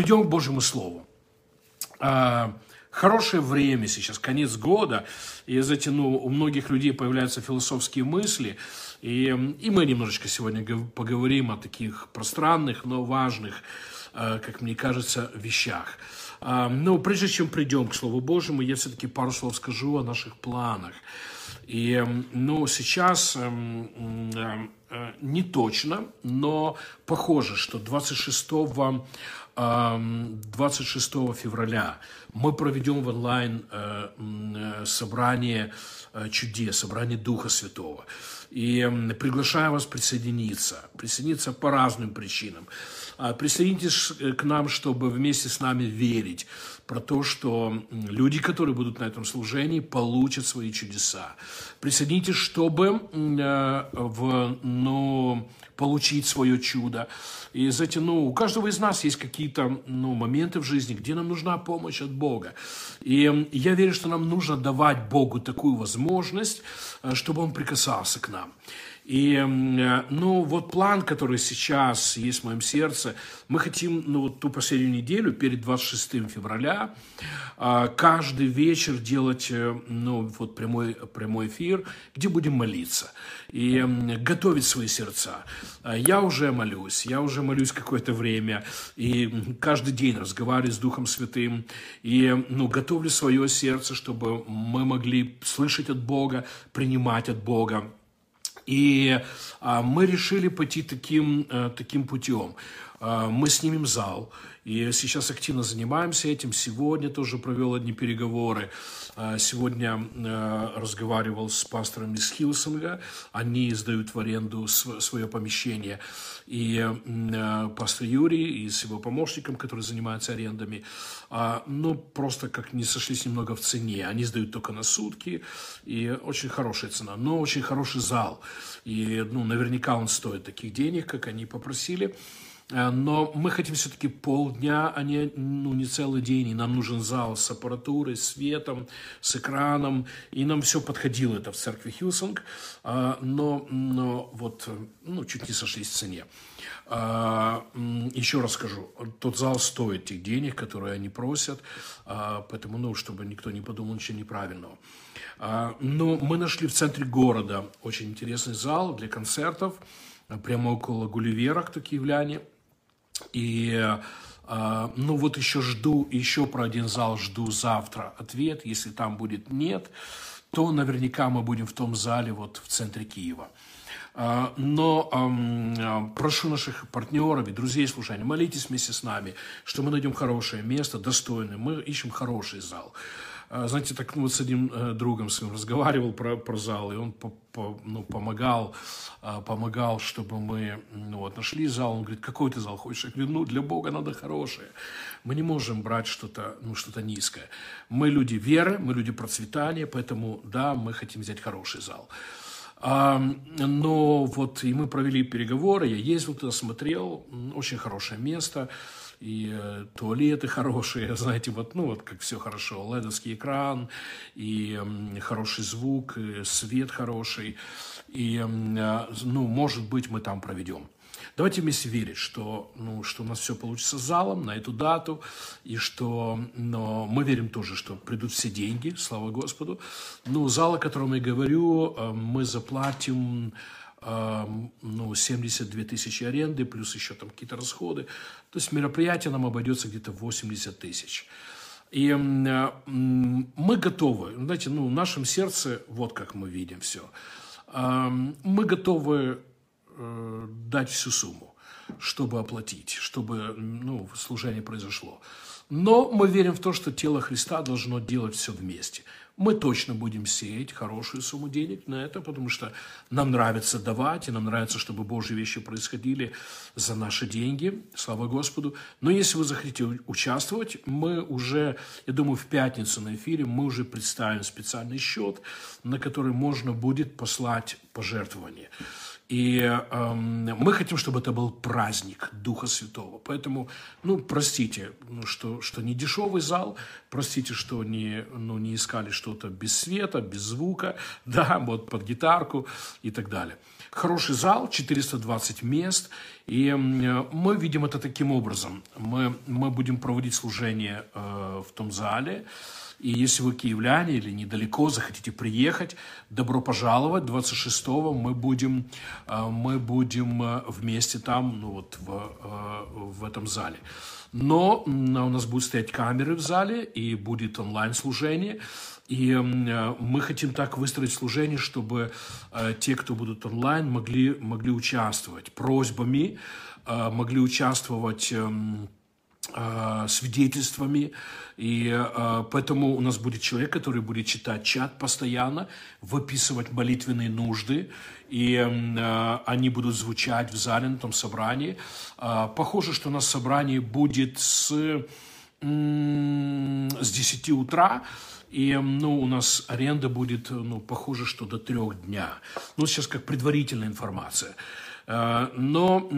придем к Божьему Слову. А, хорошее время сейчас, конец года, и затяну, у многих людей появляются философские мысли, и, и мы немножечко сегодня поговорим о таких пространных, но важных, а, как мне кажется, вещах. А, но прежде чем придем к Слову Божьему, я все-таки пару слов скажу о наших планах. И ну, сейчас э, э, не точно, но похоже, что 26 26 февраля мы проведем в онлайн э, э, собрание э, чудес, собрание Духа Святого. И приглашаю вас присоединиться. Присоединиться по разным причинам. А, присоединитесь к нам, чтобы вместе с нами верить про то, что люди, которые будут на этом служении, получат свои чудеса. Присоединитесь, чтобы в, ну, получить свое чудо. И затем, ну, у каждого из нас есть какие-то ну, моменты в жизни, где нам нужна помощь от Бога. И я верю, что нам нужно давать Богу такую возможность, э, чтобы Он прикасался к нам. И, э, ну, вот план, который сейчас есть в моем сердце, мы хотим, ну, вот ту последнюю неделю, перед 26 февраля, э, каждый вечер делать, э, ну, вот прямой, прямой эфир, где будем молиться и готовить свои сердца. Я уже молюсь, я уже молюсь какое-то время, и каждый день разговариваю с Духом Святым, и, ну, готовлю свое сердце, чтобы мы могли слышать от Бога, принимать от Бога. И а, мы решили пойти таким, а, таким путем. А, мы снимем зал, и сейчас активно занимаемся этим. Сегодня тоже провел одни переговоры. А, сегодня а, разговаривал с пастором из Хилсонга. Они сдают в аренду свое помещение. И а, пастор Юрий и с его помощником, который занимается арендами, ну, просто как не сошлись немного в цене. Они сдают только на сутки. И очень хорошая цена, но очень хороший зал. И, ну, наверняка он стоит таких денег, как они попросили. Э, но мы хотим все-таки полдня, а не, ну, не целый день. И нам нужен зал с аппаратурой, светом, с экраном. И нам все подходило это в церкви Hillsong. Э, но, но вот, ну, чуть не сошлись в цене. Э, еще раз скажу, тот зал стоит тех денег, которые они просят, поэтому, ну, чтобы никто не подумал ничего неправильного. Но мы нашли в центре города очень интересный зал для концертов, прямо около Гулливера, кто киевляне – и а, ну вот еще жду, еще про один зал жду завтра ответ. Если там будет нет, то наверняка мы будем в том зале вот в центре Киева. А, но а, прошу наших партнеров и друзей служения, молитесь вместе с нами, что мы найдем хорошее место, достойное. Мы ищем хороший зал. А, знаете, так ну, вот с одним э, другом своим разговаривал про, про зал, и он по, по, ну, помогал, а, помогал, чтобы мы ну, вот, нашли зал. Он говорит, какой ты зал хочешь? Я говорю, ну, для Бога надо хорошее. Мы не можем брать что-то ну, что низкое. Мы люди веры, мы люди процветания, поэтому, да, мы хотим взять хороший зал. Но вот и мы провели переговоры, я ездил туда, смотрел, очень хорошее место и э, туалеты хорошие, знаете, вот, ну, вот как все хорошо, ледовский экран, и хороший звук, и свет хороший, и, э, ну, может быть, мы там проведем. Давайте вместе верить, что, ну, что у нас все получится залом на эту дату, и что но мы верим тоже, что придут все деньги, слава Господу. Ну, зал, о котором я говорю, э, мы заплатим ну, 72 тысячи аренды, плюс еще там какие-то расходы. То есть мероприятие нам обойдется где-то 80 тысяч. И э, мы готовы, знаете, ну, в нашем сердце, вот как мы видим все, мы готовы э, дать всю сумму, чтобы оплатить, чтобы ну, служение произошло. Но мы верим в то, что тело Христа должно делать все вместе – мы точно будем сеять хорошую сумму денег на это, потому что нам нравится давать, и нам нравится, чтобы Божьи вещи происходили за наши деньги, слава Господу. Но если вы захотите участвовать, мы уже, я думаю, в пятницу на эфире мы уже представим специальный счет, на который можно будет послать пожертвование. И э, мы хотим, чтобы это был праздник Духа Святого. Поэтому, ну, простите, ну, что, что не дешевый зал, простите, что не, ну, не искали что-то без света, без звука, да, вот под гитарку и так далее. Хороший зал, 420 мест, и мы видим это таким образом. Мы, мы будем проводить служение э, в том зале, и если вы киевляне или недалеко захотите приехать, добро пожаловать. 26-го мы будем, э, мы будем э, вместе там, ну вот в, э, в этом зале. Но у нас будут стоять камеры в зале и будет онлайн-служение. И мы хотим так выстроить служение, чтобы те, кто будут онлайн, могли, могли участвовать просьбами, могли участвовать эм, свидетельствами, и э, поэтому у нас будет человек, который будет читать чат постоянно, выписывать молитвенные нужды, и э, они будут звучать в зале на том собрании. Похоже, что у нас собрание будет с, с 10 утра, и ну, у нас аренда будет, ну, похоже, что до трех дня. Ну, сейчас как предварительная информация. Но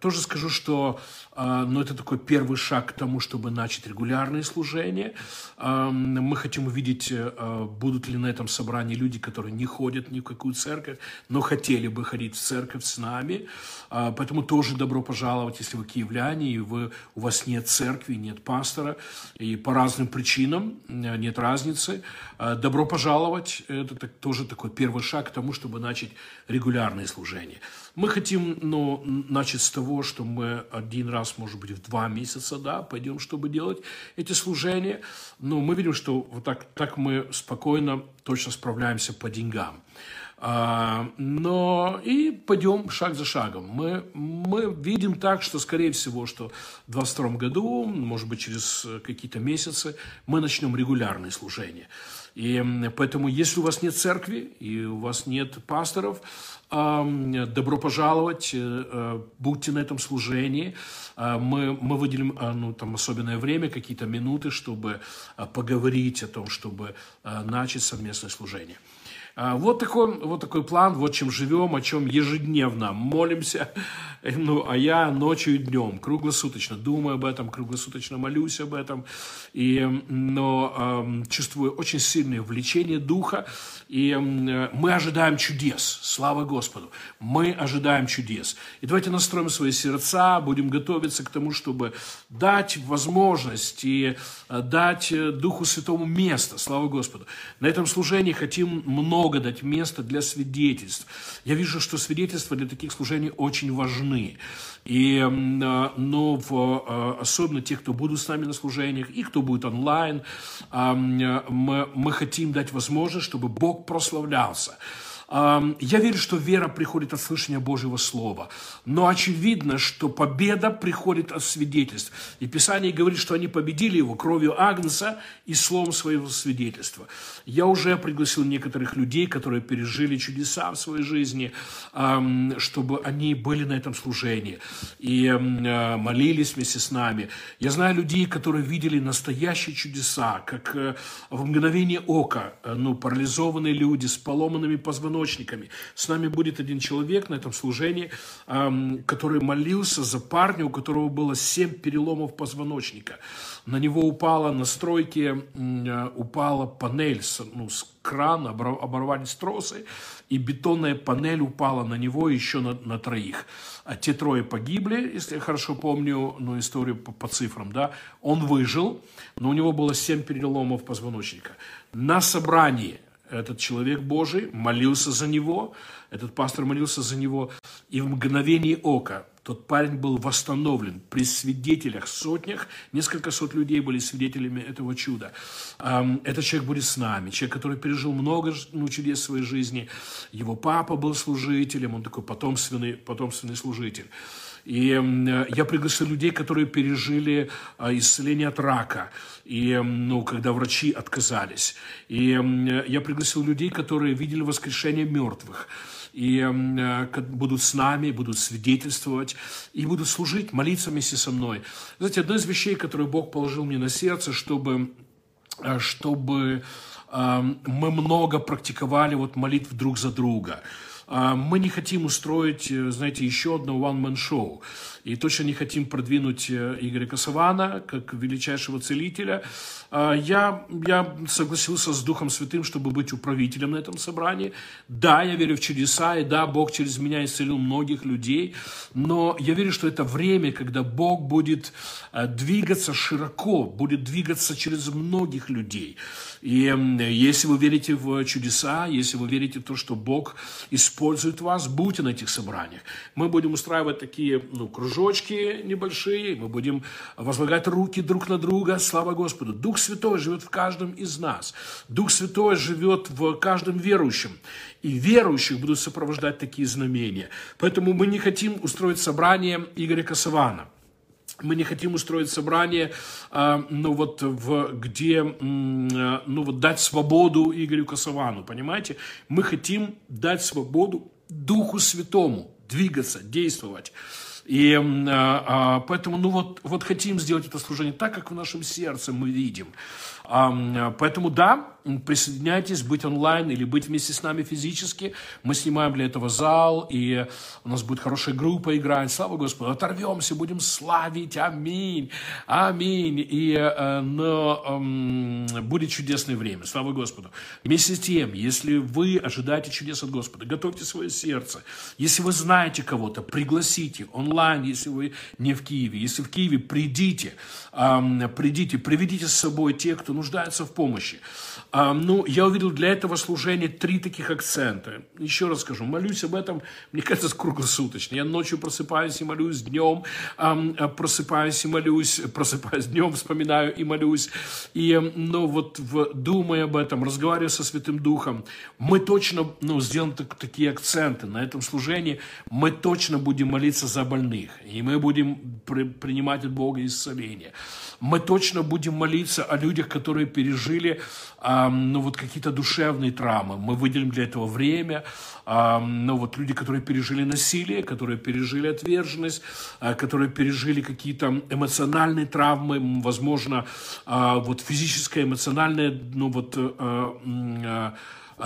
тоже скажу, что но это такой первый шаг к тому, чтобы начать регулярные служения. А, мы хотим увидеть, а, будут ли на этом собрании люди, которые не ходят ни в какую церковь, но хотели бы ходить в церковь с нами. Поэтому тоже добро пожаловать, если вы киевляне, и вы, у вас нет церкви, нет пастора, и по разным причинам нет разницы. Добро пожаловать, это тоже такой первый шаг к тому, чтобы начать регулярные служения. Мы хотим ну, начать с того, что мы один раз, может быть, в два месяца, да, пойдем, чтобы делать эти служения. Но мы видим, что вот так, так мы спокойно, точно справляемся по деньгам. А, но и пойдем шаг за шагом. Мы, мы видим так, что, скорее всего, что в 2022 году, может быть, через какие-то месяцы, мы начнем регулярные служения. И поэтому, если у вас нет церкви и у вас нет пасторов, добро пожаловать, э, э, будьте на этом служении. А, мы, мы выделим а, ну, там особенное время, какие-то минуты, чтобы а, поговорить о том, чтобы начать совместное служение. А, вот такой, вот такой план, вот чем живем, о чем ежедневно молимся. Ну, а я ночью и днем, круглосуточно думаю об этом, круглосуточно молюсь об этом. И, но э, чувствую очень сильное влечение духа. И э, мы ожидаем чудес. Слава Господу. Мы ожидаем чудес. И давайте настроим свои сердца, будем готовиться к тому, чтобы дать возможность и э, дать э, Духу Святому место. Слава Господу. На этом служении хотим много много дать места для свидетельств. Я вижу, что свидетельства для таких служений очень важны. И, а, но в, а, особенно те, кто будут с нами на служениях, и кто будет онлайн, а, мы, мы хотим дать возможность, чтобы Бог прославлялся. Я верю, что вера приходит от слышания Божьего Слова. Но очевидно, что победа приходит от свидетельств. И Писание говорит, что они победили его кровью Агнца и словом своего свидетельства. Я уже пригласил некоторых людей, которые пережили чудеса в своей жизни, чтобы они были на этом служении и э, молились вместе с нами. Я знаю людей, которые видели настоящие чудеса, как э, в мгновение ока, э, ну, парализованные люди с поломанными позвоночниками, позвоночниками. С нами будет один человек на этом служении, который молился за парня, у которого было семь переломов позвоночника. На него упала на стройке, э, упала панель с, ну, с крана, оборвались тросы, и бетонная панель упала на него еще на, на троих. А те трое погибли, если я хорошо помню ну, историю по, по цифрам. Да? Он выжил, но у него было семь переломов позвоночника. На собрании этот человек Божий молился за него, этот пастор молился за него, и в мгновение ока тот парень был восстановлен при свидетелях, сотнях, несколько сот людей были свидетелями этого чуда. Этот человек будет с нами, человек, который пережил много ну, чудес в своей жизни. Его папа был служителем, он такой потомственный, потомственный служитель. И я пригласил людей, которые пережили а, исцеление от рака, и, ну, когда врачи отказались. И я пригласил людей, которые видели воскрешение мертвых и будут с нами, будут свидетельствовать, и будут служить, молиться вместе со мной. Знаете, одна из вещей, которую Бог положил мне на сердце, чтобы, чтобы мы много практиковали вот молитв друг за друга. А, мы не хотим устроить, э, знаете, еще одно one-man-шоу. И точно не хотим продвинуть э, Игоря Косована как величайшего целителя. А, я, я согласился с Духом Святым, чтобы быть управителем на этом собрании. Да, я верю в чудеса, и да, Бог через меня исцелил многих людей, но я верю, что это время, когда Бог будет э, двигаться широко, будет двигаться через многих людей. И если вы верите в чудеса, если вы верите в то, что Бог использует вас, будьте на этих собраниях. Мы будем устраивать такие ну, кружочки небольшие, мы будем возлагать руки друг на друга, слава Господу. Дух Святой живет в каждом из нас. Дух Святой живет в каждом верующем. И верующих будут сопровождать такие знамения. Поэтому мы не хотим устроить собрание Игоря Косована – мы не хотим устроить собрание, а, ну вот, в, где, ну вот, дать свободу Игорю Косовану, понимаете? Мы хотим дать свободу Духу Святому двигаться, действовать. И а, а, поэтому, ну вот, вот хотим сделать это служение так, как в нашем сердце мы видим. Поэтому да, присоединяйтесь, быть онлайн или быть вместе с нами физически. Мы снимаем для этого зал, и у нас будет хорошая группа играть. Слава Господу, оторвемся, будем славить. Аминь. Аминь. И э, но, будет чудесное время. Слава Господу. Вместе с тем, если вы ожидаете чудес от Господа, готовьте свое сердце. Если вы знаете кого-то, пригласите онлайн, если вы не в Киеве. Если в Киеве, придите, придите, приведите с собой тех, кто нуждается в помощи. А, ну, я увидел для этого служения три таких акцента. Еще раз скажу, молюсь об этом, мне кажется, круглосуточно. Я ночью просыпаюсь и молюсь, днем а, просыпаюсь и молюсь, просыпаюсь днем, вспоминаю и молюсь. И, ну, вот, в, думая об этом, разговаривая со Святым Духом, мы точно, ну, сделаем так, такие акценты на этом служении. Мы точно будем молиться за больных. И мы будем при, принимать от Бога исцеление. Мы точно будем молиться о людях, которые пережили ну, вот какие-то душевные травмы. Мы выделим для этого время. Ну, вот люди, которые пережили насилие, которые пережили отверженность, а, которые пережили какие-то эмоциональные травмы, возможно, а, вот физическое, эмоциональное, ну, вот э, а,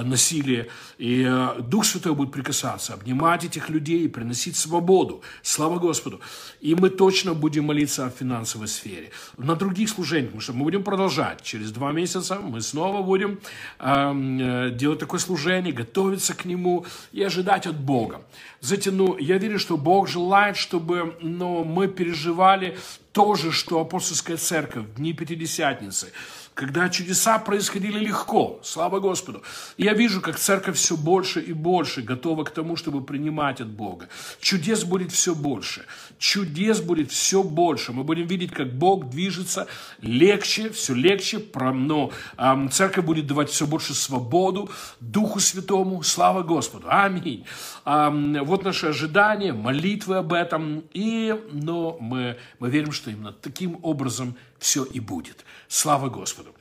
насилие. И э, Дух Святой будет прикасаться, обнимать этих людей приносить свободу. Слава Господу. И мы точно будем молиться о финансовой сфере. На других служениях, потому что мы будем продолжать. Через два месяца мы снова будем эм, э, делать такое служение, готовиться к нему и ожидать от Бога. Знаете, ну, я верю, что Бог желает, чтобы ну, мы переживали то же, что апостольская церковь в дни Пятидесятницы – когда чудеса происходили легко, слава Господу. Я вижу, как церковь все больше и больше готова к тому, чтобы принимать от Бога. Чудес будет все больше. Чудес будет все больше. Мы будем видеть, как Бог движется легче, все легче, но церковь будет давать все больше свободу Духу Святому. Слава Господу. Аминь. Вот наше ожидание, молитвы об этом. И, но мы, мы верим, что именно таким образом все и будет. Слава Господу.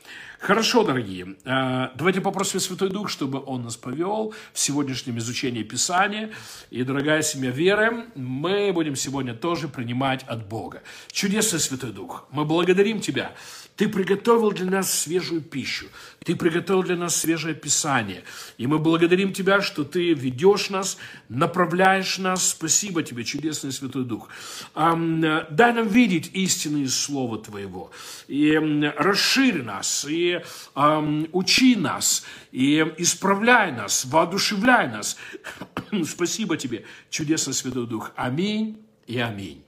Хорошо, дорогие, э, давайте попросим Святой Дух, чтобы Он нас повел в сегодняшнем изучении Писания. И, дорогая семья веры, мы будем сегодня тоже принимать от Бога. Чудесный Святой Дух, мы благодарим Тебя ты приготовил для нас свежую пищу. Ты приготовил для нас свежее Писание. И мы благодарим Тебя, что Ты ведешь нас, направляешь нас. Спасибо Тебе, чудесный Святой Дух. Дай нам видеть истины из Слова Твоего. И расширь нас, и учи нас, и исправляй нас, воодушевляй нас. Спасибо Тебе, чудесный Святой Дух. Аминь и аминь.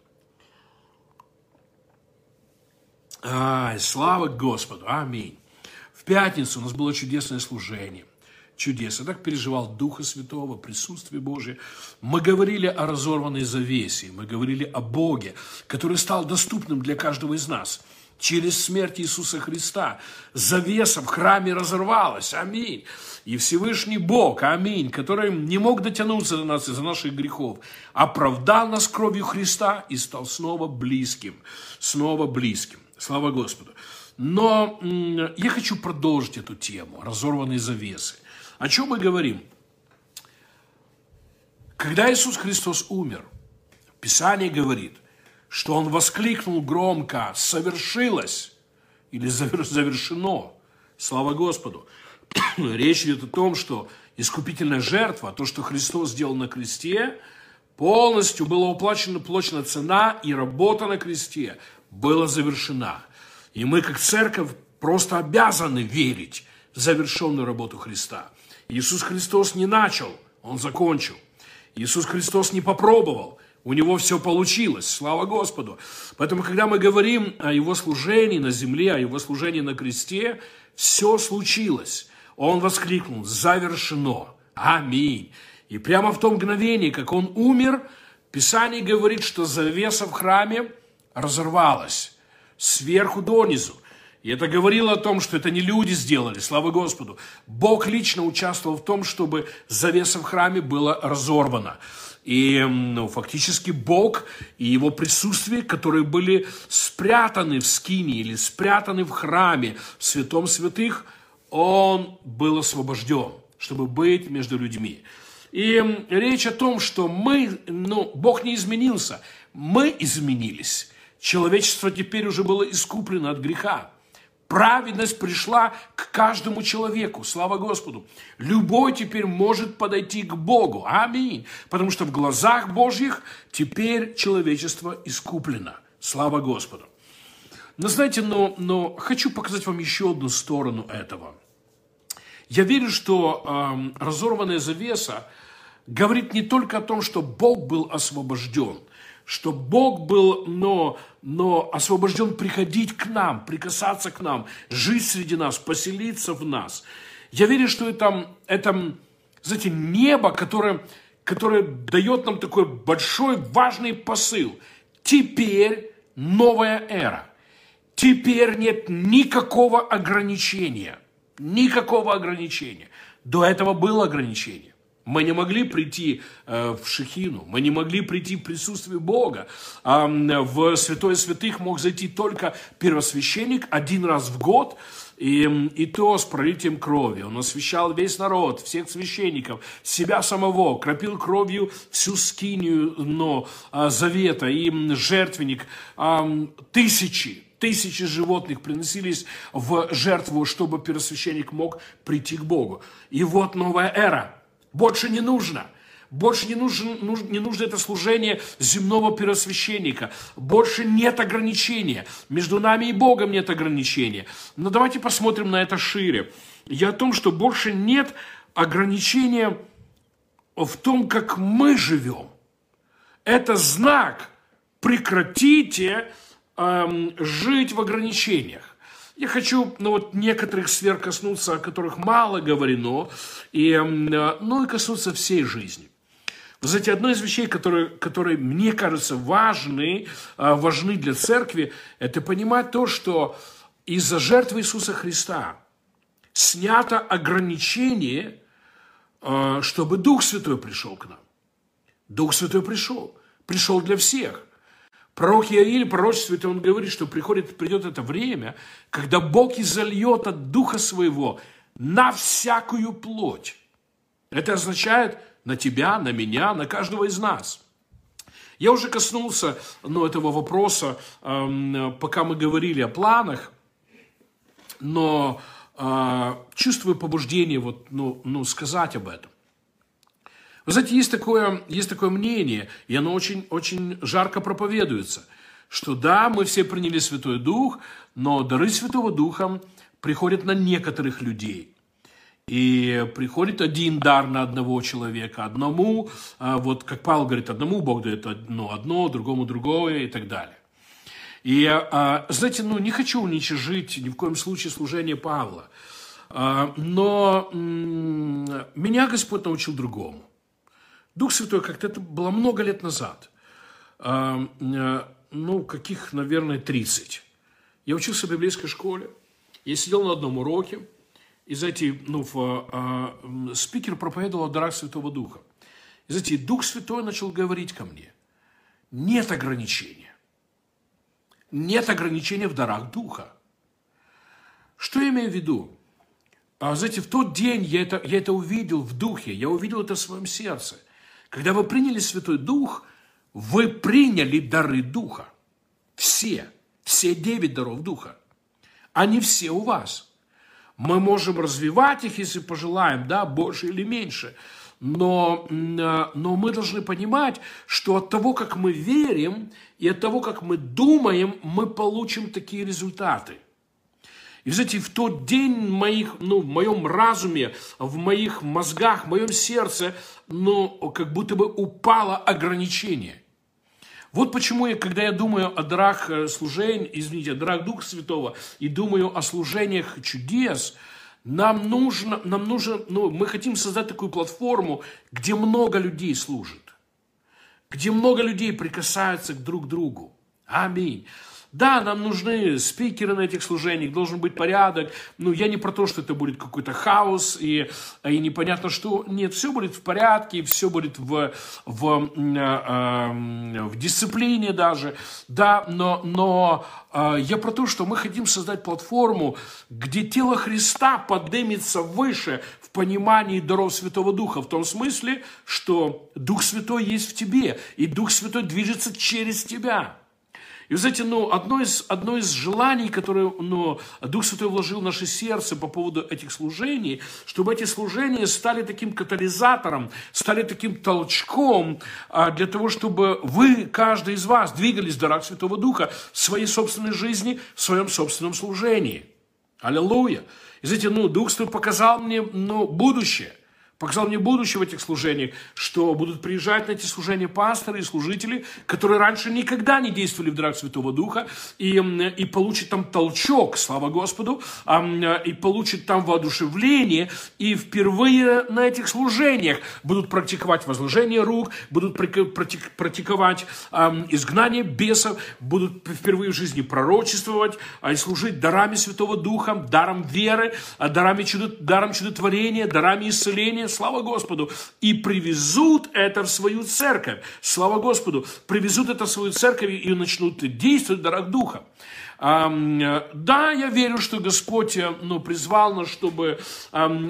Ай, слава Господу, аминь. В пятницу у нас было чудесное служение. Чудесно. Я так переживал Духа Святого, присутствие Божие. Мы говорили о разорванной завесе, мы говорили о Боге, который стал доступным для каждого из нас. Через смерть Иисуса Христа завеса в храме разорвалась. Аминь. И Всевышний Бог, аминь, который не мог дотянуться до нас из-за наших грехов, оправдал нас кровью Христа и стал снова близким. Снова близким. Слава Господу. Но я хочу продолжить эту тему, разорванные завесы. О чем мы говорим? Когда Иисус Христос умер, Писание говорит, что Он воскликнул громко «совершилось» или «завершено». Слава Господу. Речь идет о том, что искупительная жертва, то, что Христос сделал на кресте, полностью была уплачена плачена цена, и работа на кресте была завершена. И мы, как церковь, просто обязаны верить в завершенную работу Христа. Иисус Христос не начал, Он закончил. Иисус Христос не попробовал, у него все получилось, слава Господу. Поэтому, когда мы говорим о его служении на земле, о его служении на кресте, все случилось. Он воскликнул, завершено. Аминь. И прямо в том мгновении, как он умер, Писание говорит, что завеса в храме разорвалась сверху донизу. И это говорило о том, что это не люди сделали, слава Господу. Бог лично участвовал в том, чтобы завеса в храме была разорвана. И ну, фактически Бог и его присутствие, которые были спрятаны в скине или спрятаны в храме, в святом святых, он был освобожден, чтобы быть между людьми. И речь о том, что мы, ну, Бог не изменился, мы изменились. Человечество теперь уже было искуплено от греха. Праведность пришла к каждому человеку. Слава Господу. Любой теперь может подойти к Богу. Аминь. Потому что в глазах Божьих теперь человечество искуплено. Слава Господу. Но знаете, но, но хочу показать вам еще одну сторону этого. Я верю, что э, разорванная завеса говорит не только о том, что Бог был освобожден – что Бог был, но, но освобожден приходить к нам, прикасаться к нам, жить среди нас, поселиться в нас. Я верю, что это, это знаете, небо, которое, которое дает нам такой большой, важный посыл. Теперь новая эра. Теперь нет никакого ограничения. Никакого ограничения. До этого было ограничение. Мы не могли прийти э, в Шехину, мы не могли прийти в присутствие Бога. В Святое Святых мог зайти только первосвященник один раз в год, и, и то с пролитием крови. Он освящал весь народ, всех священников, себя самого, кропил кровью всю скинию но, а, завета и жертвенник. Тысячи, тысячи животных приносились в жертву, чтобы первосвященник мог прийти к Богу. И вот новая эра – больше не нужно. Больше не нужно, не нужно это служение земного первосвященника. Больше нет ограничения. Между нами и Богом нет ограничения. Но давайте посмотрим на это шире. Я о том, что больше нет ограничения в том, как мы живем. Это знак. Прекратите эм, жить в ограничениях. Я хочу, ну вот, некоторых сфер коснуться, о которых мало говорено, и, э, ну и коснуться всей жизни. Вы знаете, одно из вещей, которые, которые мне кажется важны, э, важны для церкви, это понимать то, что из-за жертвы Иисуса Христа снято ограничение, э, чтобы Дух Святой пришел к нам. Дух Святой пришел. Пришел для всех. Пророк Иаиль пророчествует, и он говорит, что приходит, придет это время, когда Бог изольет от Духа Своего на всякую плоть. Это означает на тебя, на меня, на каждого из нас. Я уже коснулся ну, этого вопроса, э, пока мы говорили о планах, но э, чувствую побуждение вот, ну, ну, сказать об этом. Вы знаете, есть такое, есть такое мнение, и оно очень, очень жарко проповедуется, что да, мы все приняли Святой Дух, но дары Святого Духа приходят на некоторых людей. И приходит один дар на одного человека, одному, а, вот как Павел говорит, одному Бог дает одно, одно, другому другое и так далее. И, а, знаете, ну, не хочу уничижить ни в коем случае служение Павла, а, но меня Господь научил другому. Дух Святой как-то это было много лет назад. А, э, ну, каких, наверное, 30. Я учился в библейской школе. Я сидел на одном уроке. И, знаете, ну, а, спикер проповедовал о дарах Святого Духа. И, знаете, Дух Святой начал говорить ко мне. Нет ограничения. Нет ограничения в дарах Духа. Что я имею в виду? А, знаете, в тот день я это, я это увидел в Духе, я увидел это в своем сердце. Когда вы приняли Святой Дух, вы приняли дары Духа. Все. Все девять даров Духа. Они все у вас. Мы можем развивать их, если пожелаем, да, больше или меньше. Но, э, но мы должны понимать, что от того, как мы верим, и от того, как мы думаем, мы получим такие результаты. И, знаете, в тот день моих, ну, в моем разуме, в моих мозгах, в моем сердце, ну, как будто бы упало ограничение. Вот почему, я, когда я думаю о дарах э, служения, извините, о дарах Духа Святого, и думаю о служениях чудес, нам нужно, нам нужно, ну, мы хотим создать такую платформу, где много людей служит, где много людей прикасаются к друг другу. Аминь. Да, нам нужны спикеры на этих служениях, должен быть порядок. Ну, я не про то, что это будет какой-то хаос и, и непонятно что. Нет, все будет в порядке, все будет в, в, э, в дисциплине даже. Да, но, но э, я про то, что мы хотим создать платформу, где тело Христа поднимется выше в понимании даров Святого Духа. В том смысле, что Дух Святой есть в тебе, и Дух Святой движется через тебя. И вы знаете, ну, одно из, одно из желаний, которое ну, Дух Святой вложил в наше сердце по поводу этих служений, чтобы эти служения стали таким катализатором, стали таким толчком а, для того, чтобы вы, каждый из вас, двигались в дарах Святого Духа в своей собственной жизни, в своем собственном служении. Аллилуйя. И знаете, ну, Дух Святой показал мне ну, будущее – показал мне будущее в этих служениях, что будут приезжать на эти служения пасторы и служители, которые раньше никогда не действовали в дарах Святого Духа, и, и получат там толчок, слава Господу, и получат там воодушевление, и впервые на этих служениях будут практиковать возложение рук, будут практиковать изгнание бесов, будут впервые в жизни пророчествовать, а и служить дарами Святого Духа, даром веры, а дарами чудо, даром чудотворения, дарами исцеления, служение, слава Господу, и привезут это в свою церковь, слава Господу, привезут это в свою церковь и начнут действовать в дарах Духа. Да, я верю, что Господь э, ну, призвал нас, чтобы,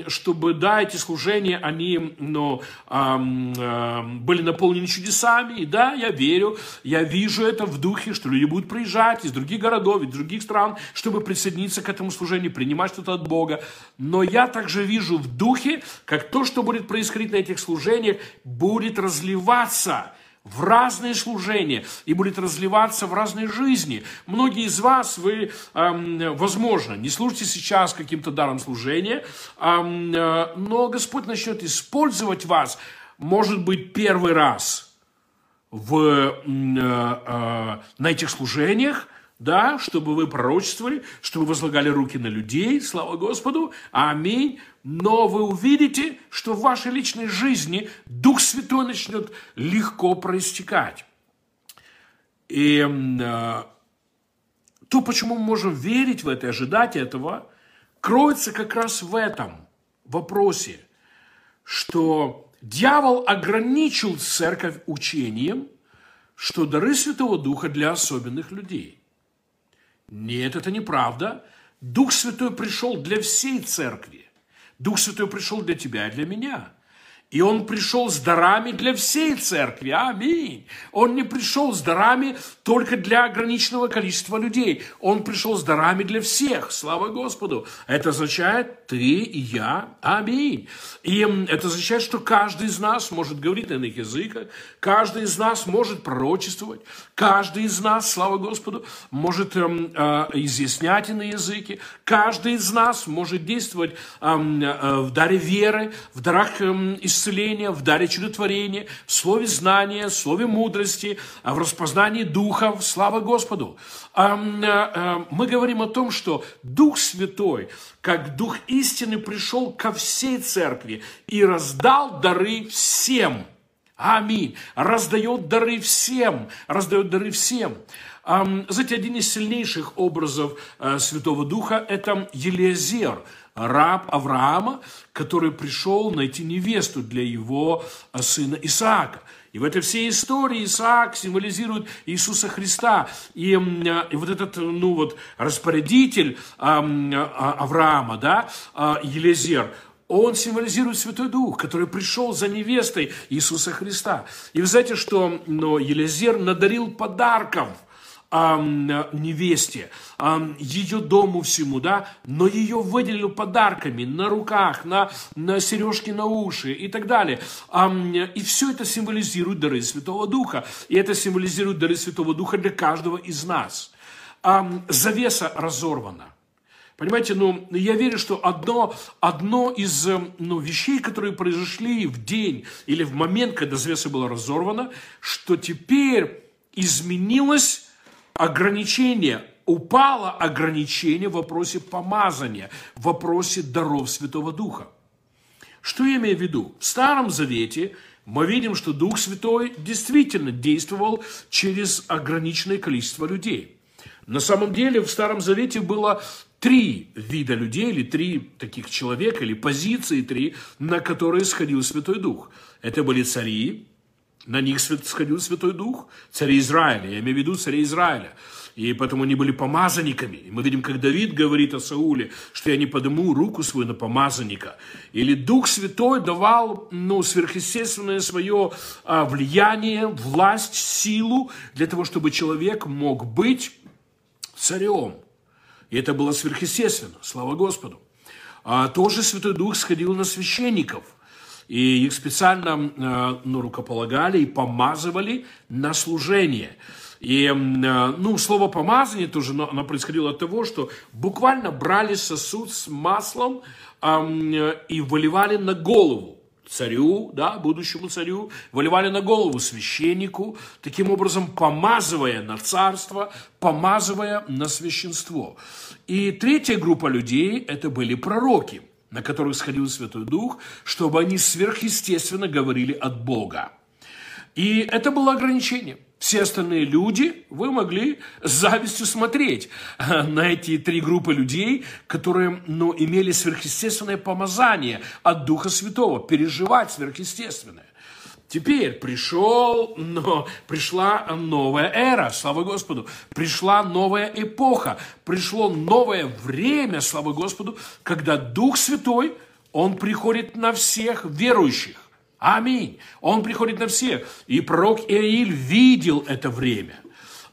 чтобы да, эти служения, они ну, были наполнены чудесами. И да, я верю, я вижу это в духе, что люди будут приезжать из других городов, из других стран, чтобы присоединиться к этому служению, принимать что-то от Бога. Но я также вижу в духе, как то, что будет происходить на этих служениях, будет разливаться – в разные служения и будет разливаться в разные жизни. Многие из вас, вы, эм, возможно, не служите сейчас каким-то даром служения, эм, э, но Господь начнет использовать вас, может быть, первый раз в, э, э, на этих служениях, да, чтобы вы пророчествовали, чтобы возлагали руки на людей, слава Господу, аминь. Но вы увидите, что в вашей личной жизни Дух Святой начнет легко проистекать. И э, то, почему мы можем верить в это и ожидать этого, кроется как раз в этом вопросе, что дьявол ограничил церковь учением, что дары Святого Духа для особенных людей – нет, это неправда. Дух Святой пришел для всей церкви. Дух Святой пришел для тебя и для меня. И он пришел с дарами для всей церкви. Аминь. Он не пришел с дарами только для ограниченного количества людей. Он пришел с дарами для всех. Слава Господу. Это означает ты и я. Аминь. И это означает, что каждый из нас может говорить на иных языках. Каждый из нас может пророчествовать. Каждый из нас, слава Господу, может эм, э, изъяснять иные языки. Каждый из нас может действовать эм, э, в даре веры, в дарах эм, исцеления, в даре чудотворения, в слове знания, в слове мудрости, а в распознании духов. Слава Господу! Э, мы говорим о том, что Дух Святой, как Дух истины, пришел ко всей церкви и раздал дары всем. Аминь. Раздает дары всем. Раздает дары всем. Знаете, один из сильнейших образов э, Святого Духа – это Елизер – раб Авраама, который пришел найти невесту для его э, сына Исаака. И в этой всей истории Исаак символизирует Иисуса Христа. И, э, и вот этот, ну вот, распорядитель а, Авраама, да, а, Елизер, он символизирует Святой Дух, который пришел за невестой Иисуса Христа. И вы знаете, что но Елизер надарил подарков – невесте, ее дому всему, да, но ее выделили подарками на руках, на, на сережки на уши и так далее. И все это символизирует дары Святого Духа. И это символизирует дары Святого Духа для каждого из нас. Завеса разорвана. Понимаете, ну, я верю, что одно, одно из ну, вещей, которые произошли в день или в момент, когда завеса была разорвана, что теперь изменилось ограничение, упало ограничение в вопросе помазания, в вопросе даров Святого Духа. Что я имею в виду? В Старом Завете мы видим, что Дух Святой действительно действовал через ограниченное количество людей. На самом деле в Старом Завете было три вида людей, или три таких человека, или позиции три, на которые сходил Святой Дух. Это были цари, на них сходил Святой Дух, цари Израиля, я имею в виду цари Израиля. И поэтому они были помазанниками. И мы видим, как Давид говорит о Сауле, что я не подниму руку свою на помазанника. Или Дух Святой давал ну, сверхъестественное свое а, влияние, власть, силу для того, чтобы человек мог быть царем. И это было сверхъестественно, слава Господу. А тоже Святой Дух сходил на священников. И их специально э, ну, рукополагали и помазывали на служение. И, э, ну, слово «помазание» тоже оно происходило от того, что буквально брали сосуд с маслом э, и выливали на голову царю, да, будущему царю, выливали на голову священнику, таким образом помазывая на царство, помазывая на священство. И третья группа людей – это были пророки, на которых сходил Святой Дух, чтобы они сверхъестественно говорили от Бога. И это было ограничение. Все остальные люди, вы могли с завистью смотреть э, на эти три группы людей, которые ну, имели сверхъестественное помазание от Духа Святого, переживать сверхъестественное. Теперь пришел, но пришла новая эра, слава Господу. Пришла новая эпоха, пришло новое время, слава Господу, когда Дух Святой, Он приходит на всех верующих. Аминь. Он приходит на всех. И пророк Иаиль видел это время.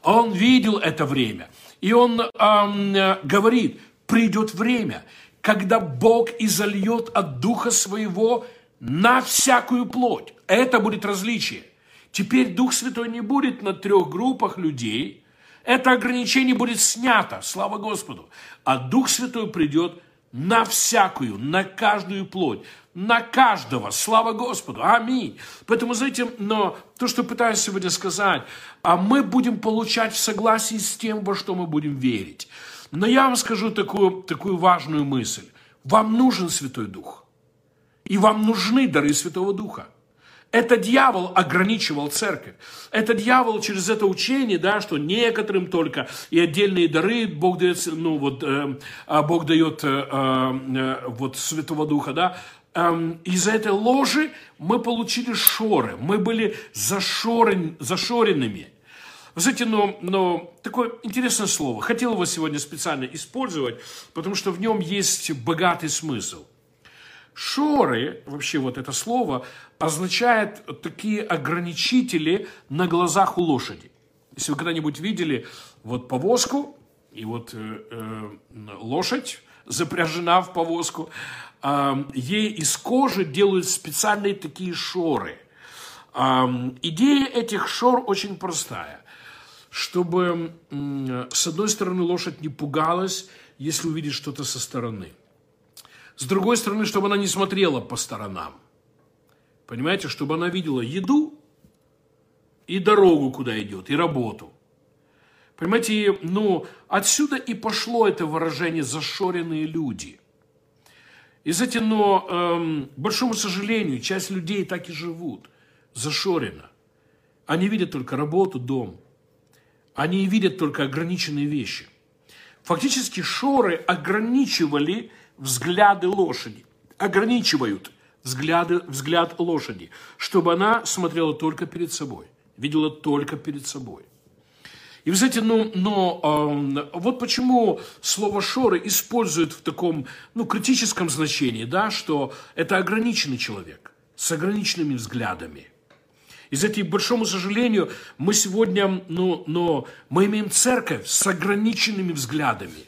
Он видел это время. И он эм, говорит, придет время, когда Бог изольет от Духа Своего на всякую плоть. Это будет различие. Теперь Дух Святой не будет на трех группах людей. Это ограничение будет снято, слава Господу. А Дух Святой придет на всякую, на каждую плоть, на каждого. Слава Господу. Аминь. Поэтому, знаете, но то, что пытаюсь сегодня сказать, а мы будем получать в согласии с тем, во что мы будем верить. Но я вам скажу такую, такую важную мысль. Вам нужен Святой Дух. И вам нужны дары Святого Духа. Это дьявол ограничивал церковь. Это дьявол через это учение, да, что некоторым только и отдельные дары Бог дает, ну вот, э, а Бог дает э, э, вот Святого Духа, да. Э, из-за этой ложи мы получили шоры, мы были зашорен, зашоренными. Вы знаете, но, но такое интересное слово. Хотел его сегодня специально использовать, потому что в нем есть богатый смысл. Шоры, вообще вот это слово, означает такие ограничители на глазах у лошади. Если вы когда-нибудь видели вот повозку, и вот э, э, лошадь запряжена в повозку, э, ей из кожи делают специальные такие шоры. Э, идея этих шор очень простая. Чтобы, э, с одной стороны, лошадь не пугалась, если увидит что-то со стороны – с другой стороны, чтобы она не смотрела по сторонам. Понимаете, чтобы она видела еду и дорогу, куда идет, и работу. Понимаете, ну, отсюда и пошло это выражение «зашоренные люди». И знаете, но, эм, большому сожалению, часть людей так и живут, зашорено. Они видят только работу, дом. Они видят только ограниченные вещи. Фактически шоры ограничивали взгляды лошади, ограничивают взгляды, взгляд лошади, чтобы она смотрела только перед собой, видела только перед собой. И вы знаете, ну, но э, вот почему слово «шоры» используют в таком, ну, критическом значении, да, что это ограниченный человек с ограниченными взглядами. И, знаете, к большому сожалению, мы сегодня, ну, но мы имеем церковь с ограниченными взглядами,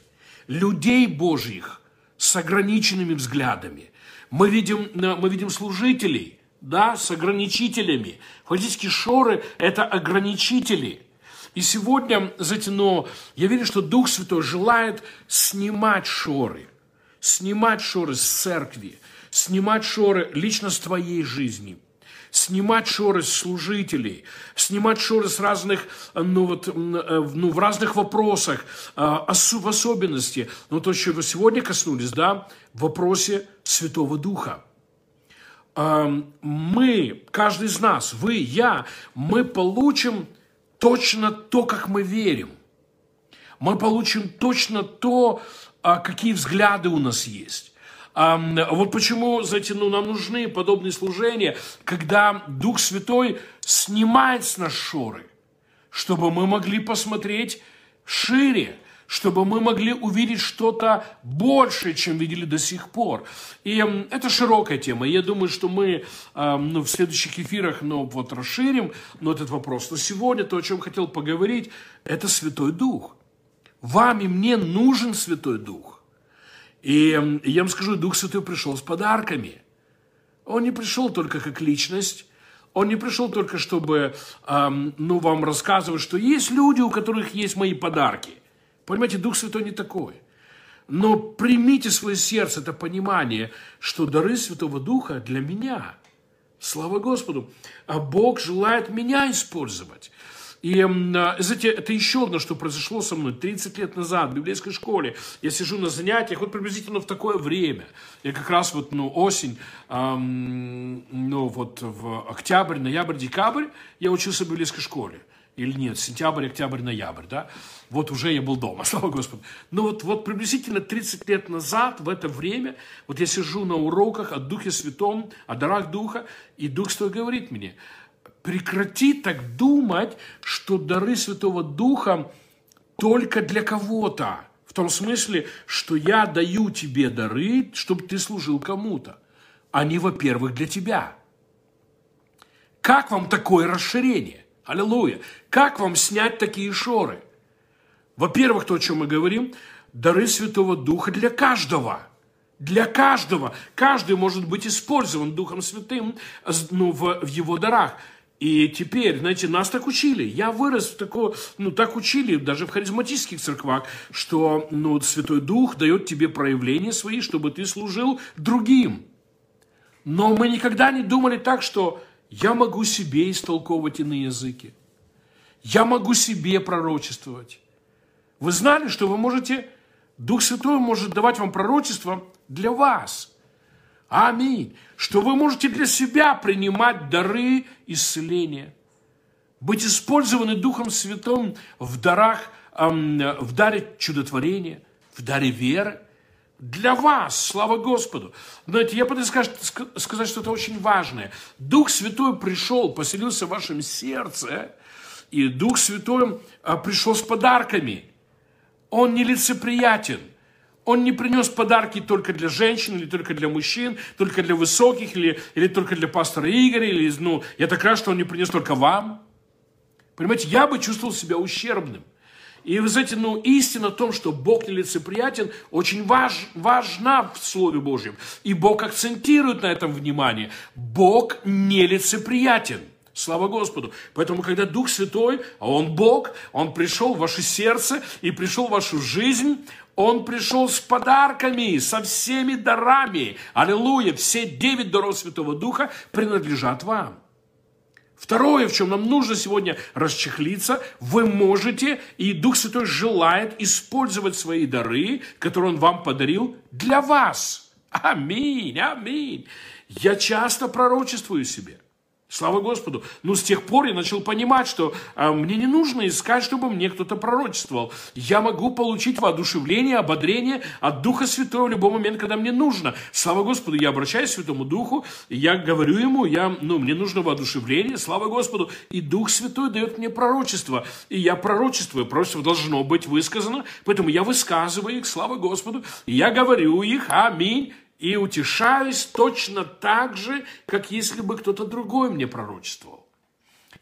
людей Божьих с ограниченными взглядами. Мы видим, мы видим служителей, да, с ограничителями. Фактически шоры – это ограничители. И сегодня, знаете, но я верю, что Дух Святой желает снимать шоры, снимать шоры с церкви, снимать шоры лично с твоей жизни, снимать шоры с служителей, снимать шоры с разных, ну вот, ну, в разных вопросах, а, в особенности, ну то, вы сегодня коснулись, да, в вопросе Святого Духа мы, каждый из нас, вы, я, мы получим точно то, как мы верим. Мы получим точно то, а, какие взгляды у нас есть. Вот почему, знаете, ну, нам нужны подобные служения, когда Дух Святой снимает с нас шоры, чтобы мы могли посмотреть шире, чтобы мы могли увидеть что-то большее, чем видели до сих пор. И это широкая тема. Я думаю, что мы ну, в следующих эфирах ну, вот, расширим ну, этот вопрос. Но сегодня то, о чем хотел поговорить, это Святой Дух. Вам и мне нужен Святой Дух. И я вам скажу, Дух Святой пришел с подарками. Он не пришел только как личность, он не пришел только, чтобы эм, ну, вам рассказывать, что есть люди, у которых есть мои подарки – Понимаете, Дух Святой не такой. Но примите в свое сердце это понимание, что дары Святого Духа для меня. Слава Господу. А Бог желает меня использовать. И, а, знаете, это еще одно, что произошло со мной 30 лет назад в библейской школе. Я сижу на занятиях, вот приблизительно в такое время. Я как раз вот, ну, осень, эм, ну, вот в октябрь, ноябрь, декабрь я учился в библейской школе или нет, сентябрь, октябрь, ноябрь, да, вот уже я был дома, слава Господу. Но вот, вот приблизительно 30 лет назад, в это время, вот я сижу на уроках о Духе Святом, о дарах Духа, и Дух Святой говорит мне, прекрати так думать, что дары Святого Духа только для кого-то. В том смысле, что я даю тебе дары, чтобы ты служил кому-то. Они, во-первых, для тебя. Как вам такое расширение? Аллилуйя. Как вам снять такие шоры? Во-первых, то, о чем мы говорим, дары Святого Духа для каждого. Для каждого. Каждый может быть использован Духом Святым ну, в, в его дарах. И теперь, знаете, нас так учили. Я вырос в такого, ну, так учили даже в харизматических церквах, что, ну, Святой Дух дает тебе проявления свои, чтобы ты служил другим. Но мы никогда не думали так, что я могу себе истолковывать иные языки. Я могу себе пророчествовать. Вы знали, что вы можете, Дух Святой может давать вам пророчество для вас. Аминь. Что вы можете для себя принимать дары исцеления. Быть использованы Духом Святым в дарах, в даре чудотворения, в даре веры для вас, слава Господу. Знаете, я пытаюсь сказать, сказать что-то очень важное. Дух Святой пришел, поселился в вашем сердце, и Дух Святой а, пришел с подарками. Он не лицеприятен. Он не принес подарки только для женщин, или только для мужчин, только для высоких, или, или только для пастора Игоря, или, ну, я так рад, что он не принес только вам. Понимаете, я бы чувствовал себя ущербным. И вы знаете, ну, истина в том, что Бог нелицеприятен, очень важ, важна в Слове Божьем. И Бог акцентирует на этом внимание. Бог нелицеприятен. Слава Господу. Поэтому, когда Дух Святой, а Он Бог, Он пришел в ваше сердце и пришел в вашу жизнь, он пришел с подарками, со всеми дарами. Аллилуйя! Все девять даров Святого Духа принадлежат вам. Второе, в чем нам нужно сегодня расчехлиться, вы можете, и Дух Святой желает использовать свои дары, которые Он вам подарил, для вас. Аминь, аминь. Я часто пророчествую себе. Слава Господу. Но с тех пор я начал понимать, что э, мне не нужно искать, чтобы мне кто-то пророчествовал. Я могу получить воодушевление, ободрение от Духа Святого в любой момент, когда мне нужно. Слава Господу, я обращаюсь к Святому Духу, я говорю ему, я, ну, мне нужно воодушевление, слава Господу. И Дух Святой дает мне пророчество. И я пророчествую, пророчество должно быть высказано, поэтому я высказываю их, слава Господу, и я говорю их, аминь и утешаюсь точно так же, как если бы кто-то другой мне пророчествовал.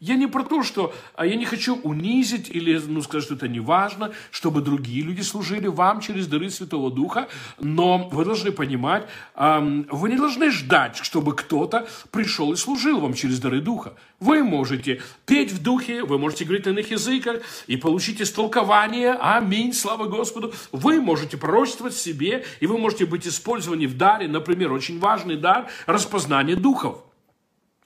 Я не про то, что а я не хочу унизить или ну, сказать, что это не важно, чтобы другие люди служили вам через дары Святого Духа, но вы должны понимать, вы не должны ждать, чтобы кто-то пришел и служил вам через дары Духа. Вы можете петь в Духе, вы можете говорить на иных языках и получить истолкование. Аминь, слава Господу. Вы можете пророчествовать себе, и вы можете быть использованы в даре, например, очень важный дар – распознание духов.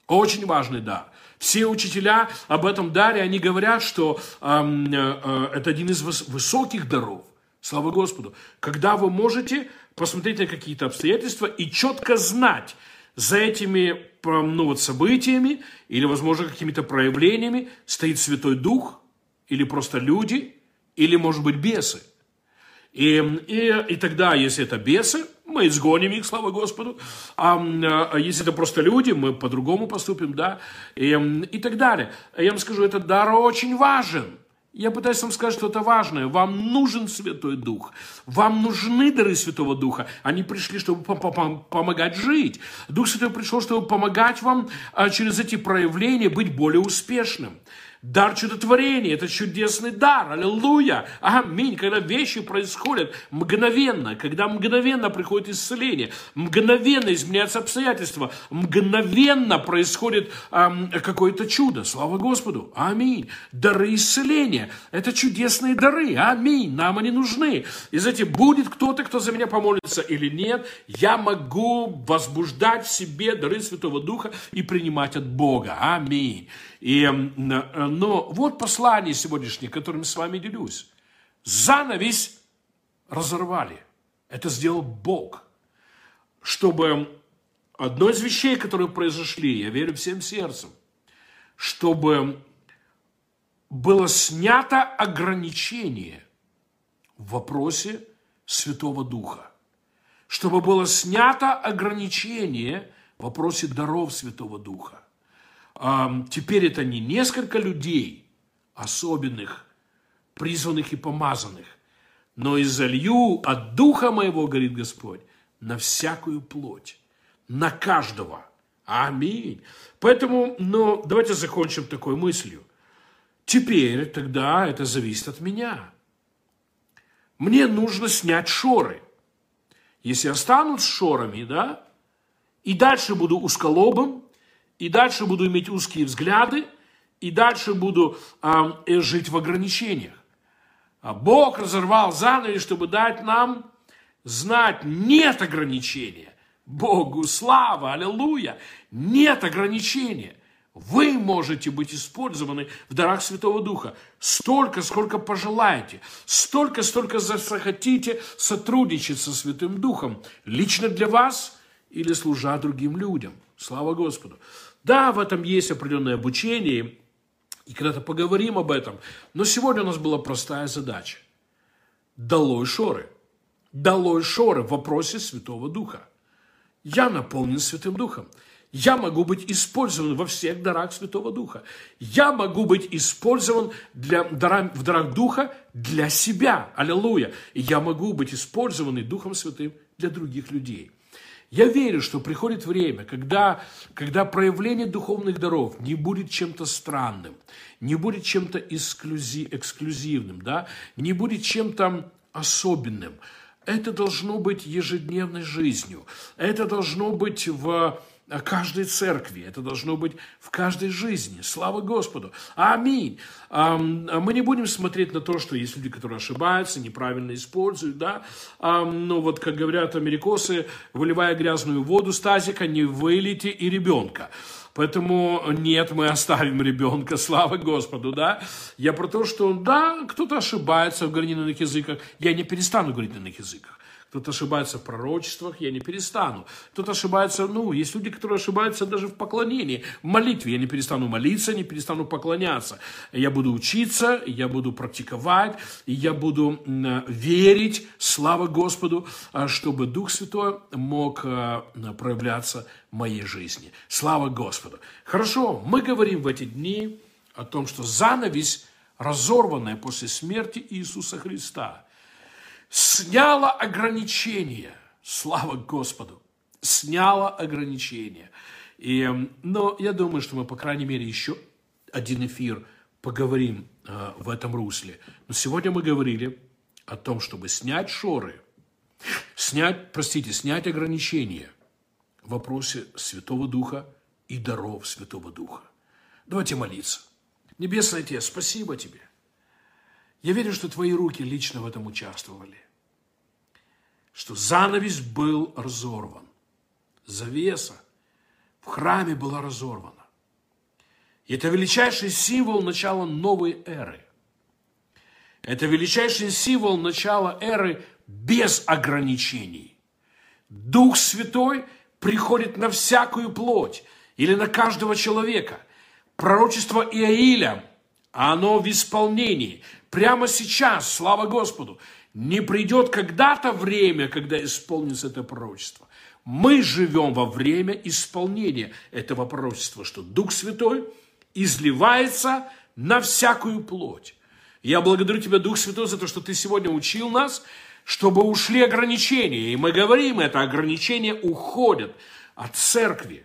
Очень важный дар. Все учителя об этом даре, они говорят, что э, э, это один из высоких даров. Слава Господу. Когда вы можете посмотреть на какие-то обстоятельства и четко знать, за этими ну, вот, событиями или, возможно, какими-то проявлениями стоит Святой Дух, или просто люди, или, может быть, бесы. И, и, и тогда, если это бесы, мы изгоним их, слава Господу. А, а если это просто люди, мы по-другому поступим, да, и, и так далее. Я вам скажу, этот дар очень важен. Я пытаюсь вам сказать что-то важное. Вам нужен Святой Дух. Вам нужны дары Святого Духа. Они пришли, чтобы помогать жить. Дух Святой пришел, чтобы помогать вам а, через эти проявления быть более успешным. Дар чудотворения – это чудесный дар. Аллилуйя. Аминь. Когда вещи происходят мгновенно, когда мгновенно приходит исцеление, мгновенно изменяются обстоятельства, мгновенно происходит эм, какое-то чудо. Слава Господу. Аминь. Дары исцеления – это чудесные дары. Аминь. Нам они нужны. И знаете, будет кто-то, кто за меня помолится или нет, я могу возбуждать в себе дары Святого Духа и принимать от Бога. Аминь. И, э, но вот послание сегодняшнее, которым с вами делюсь. Занавесь разорвали. Это сделал Бог. Чтобы одно из вещей, которые произошли, я верю всем сердцем, чтобы было снято ограничение в вопросе Святого Духа. Чтобы было снято ограничение в вопросе даров Святого Духа теперь это не несколько людей, особенных, призванных и помазанных, но и залью от Духа моего, говорит Господь, на всякую плоть, на каждого. Аминь. Поэтому, но давайте закончим такой мыслью. Теперь тогда это зависит от меня. Мне нужно снять шоры. Если останут с шорами, да, и дальше буду узколобым, и дальше буду иметь узкие взгляды, и дальше буду э, жить в ограничениях. А Бог разорвал занавес, чтобы дать нам знать, нет ограничения. Богу слава, аллилуйя, нет ограничения. Вы можете быть использованы в дарах Святого Духа столько, сколько пожелаете, столько, столько захотите сотрудничать со Святым Духом, лично для вас или служа другим людям. Слава Господу. Да, в этом есть определенное обучение, и когда-то поговорим об этом. Но сегодня у нас была простая задача. Долой шоры. Долой шоры в вопросе Святого Духа. Я наполнен Святым Духом. Я могу быть использован во всех дарах Святого Духа. Я могу быть использован для, в дарах Духа для себя. Аллилуйя. И я могу быть использован Духом Святым для других людей. Я верю, что приходит время, когда, когда проявление духовных даров не будет чем-то странным, не будет чем-то эксклюзив, эксклюзивным, да, не будет чем-то особенным. Это должно быть ежедневной жизнью. Это должно быть в каждой церкви. Это должно быть в каждой жизни. Слава Господу. Аминь. Мы не будем смотреть на то, что есть люди, которые ошибаются, неправильно используют, да. Но вот, как говорят америкосы, выливая грязную воду с тазика, не вылейте и ребенка. Поэтому нет, мы оставим ребенка, слава Господу, да. Я про то, что да, кто-то ошибается в говорении на иных языках. Я не перестану говорить на иных языках. Кто-то ошибается в пророчествах, я не перестану. Кто-то ошибается, ну, есть люди, которые ошибаются даже в поклонении, в молитве. Я не перестану молиться, не перестану поклоняться. Я буду учиться, я буду практиковать, я буду верить, слава Господу, а, чтобы Дух Святой мог а, проявляться в моей жизни. Слава Господу. Хорошо, мы говорим в эти дни о том, что занавес, разорванная после смерти Иисуса Христа – сняла ограничения. Слава Господу! Сняла ограничения. И, но я думаю, что мы, по крайней мере, еще один эфир поговорим э, в этом русле. Но сегодня мы говорили о том, чтобы снять шоры, снять, простите, снять ограничения в вопросе Святого Духа и даров Святого Духа. Давайте молиться. Небесный Отец, спасибо Тебе. Я верю, что Твои руки лично в этом участвовали. Что занавес был разорван. Завеса в храме была разорвана. И это величайший символ начала новой эры. Это величайший символ начала эры без ограничений. Дух Святой приходит на всякую плоть или на каждого человека. Пророчество Иаиля, оно в исполнении. Прямо сейчас, слава Господу, не придет когда-то время, когда исполнится это пророчество. Мы живем во время исполнения этого пророчества, что Дух Святой изливается на всякую плоть. Я благодарю Тебя, Дух Святой, за то, что Ты сегодня учил нас, чтобы ушли ограничения. И мы говорим, это ограничения уходят от церкви.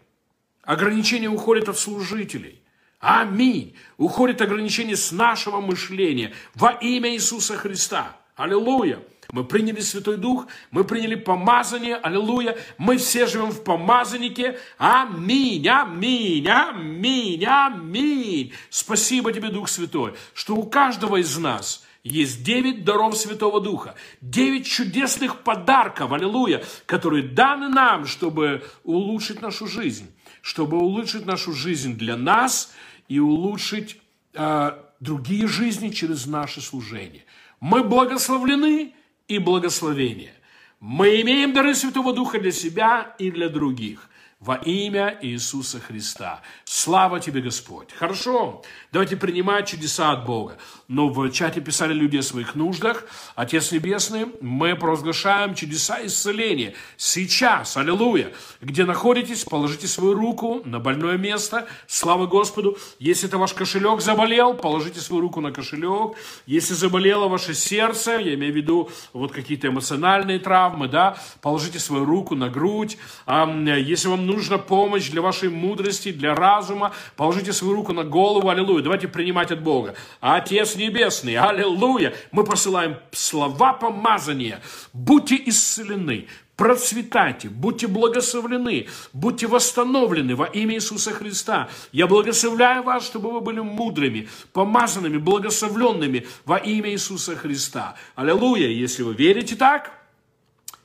Ограничения уходят от служителей. Аминь. Уходит ограничение с нашего мышления во имя Иисуса Христа. Аллилуйя. Мы приняли Святой Дух, мы приняли помазание, аллилуйя. Мы все живем в помазаннике. Аминь, аминь, аминь, аминь. Спасибо тебе, Дух Святой, что у каждого из нас есть девять даров Святого Духа, девять чудесных подарков, аллилуйя, которые даны нам, чтобы улучшить нашу жизнь, чтобы улучшить нашу жизнь для нас и улучшить э, другие жизни через наше служение. Мы благословлены и благословение. Мы имеем дары Святого Духа для себя и для других во имя Иисуса Христа. Слава тебе, Господь. Хорошо, давайте принимать чудеса от Бога. Но в чате писали люди о своих нуждах. Отец Небесный, мы провозглашаем чудеса исцеления. Сейчас, аллилуйя. Где находитесь, положите свою руку на больное место. Слава Господу. Если это ваш кошелек заболел, положите свою руку на кошелек. Если заболело ваше сердце, я имею в виду вот какие-то эмоциональные травмы, да, положите свою руку на грудь. Если вам нужна помощь для вашей мудрости, для разума, положите свою руку на голову, аллилуйя. Давайте принимать от Бога. Отец Небесный, аллилуйя. Мы посылаем слова помазания. Будьте исцелены, процветайте, будьте благословлены, будьте восстановлены во имя Иисуса Христа. Я благословляю вас, чтобы вы были мудрыми, помазанными, благословленными во имя Иисуса Христа. Аллилуйя! Если вы верите так,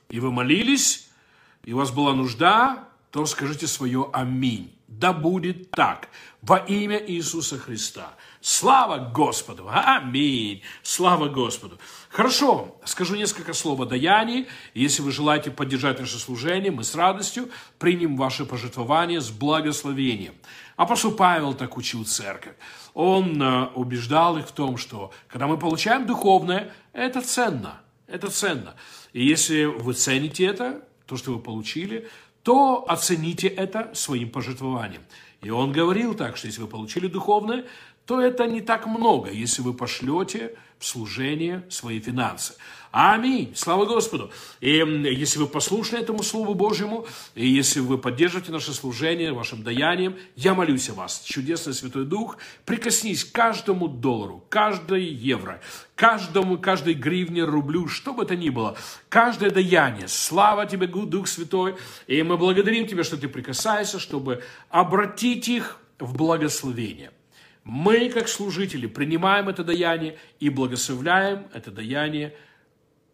и вы молились, и у вас была нужда, то скажите свое «Аминь». Да будет так во имя Иисуса Христа. Слава Господу! Аминь! Слава Господу! Хорошо, скажу несколько слов о даянии. Если вы желаете поддержать наше служение, мы с радостью примем ваше пожертвование с благословением. Апостол Павел так учил церковь. Он э, убеждал их в том, что когда мы получаем духовное, это ценно. Это ценно. И если вы цените это, то, что вы получили, то оцените это своим пожертвованием. И он говорил так, что если вы получили духовное, то это не так много, если вы пошлете в служение свои финансы. Аминь. Слава Господу. И если вы послушны этому Слову Божьему, и если вы поддержите наше служение вашим даянием, я молюсь о вас. Чудесный Святой Дух, прикоснись к каждому доллару, каждой евро, каждому, каждой гривне, рублю, что бы это ни было, каждое даяние. Слава тебе, Дух Святой. И мы благодарим тебя, что ты прикасаешься, чтобы обратить их в благословение. Мы, как служители, принимаем это даяние и благословляем это даяние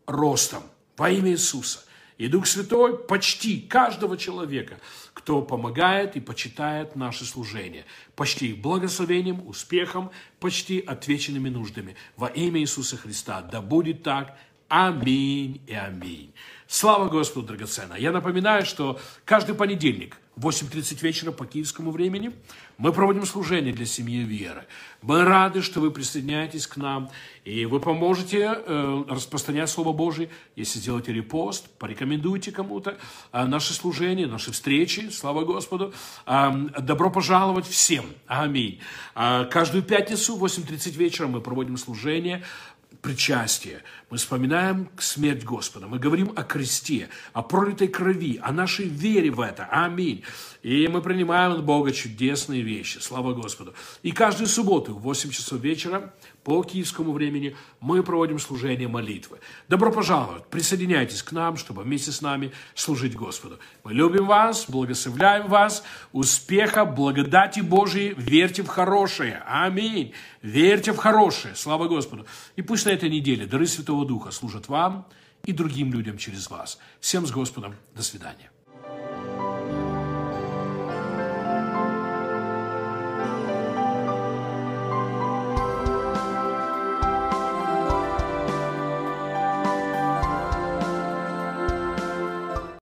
ростом во имя Иисуса. И Дух Святой почти каждого человека, кто помогает и почитает наше служение, почти благословением, успехом, почти отвеченными нуждами во имя Иисуса Христа. Да будет так. Аминь и аминь. Слава Господу, драгоценно. Я напоминаю, что каждый понедельник 8.30 вечера по киевскому времени мы проводим служение для семьи веры. Мы рады, что вы присоединяетесь к нам, и вы поможете э, распространять Слово Божие, если сделаете репост, порекомендуйте кому-то э, наши служения, наши встречи, слава Господу. Э, добро пожаловать всем. Аминь. Э, каждую пятницу в 8.30 вечера мы проводим служение причастие, мы вспоминаем смерть Господа, мы говорим о кресте, о пролитой крови, о нашей вере в это. Аминь. И мы принимаем от Бога чудесные вещи. Слава Господу. И каждую субботу в 8 часов вечера по киевскому времени мы проводим служение молитвы. Добро пожаловать, присоединяйтесь к нам, чтобы вместе с нами служить Господу. Мы любим вас, благословляем вас, успеха, благодати Божией, верьте в хорошее. Аминь. Верьте в хорошее. Слава Господу. И пусть на этой неделе дары Святого Духа служат вам и другим людям через вас. Всем с Господом. До свидания.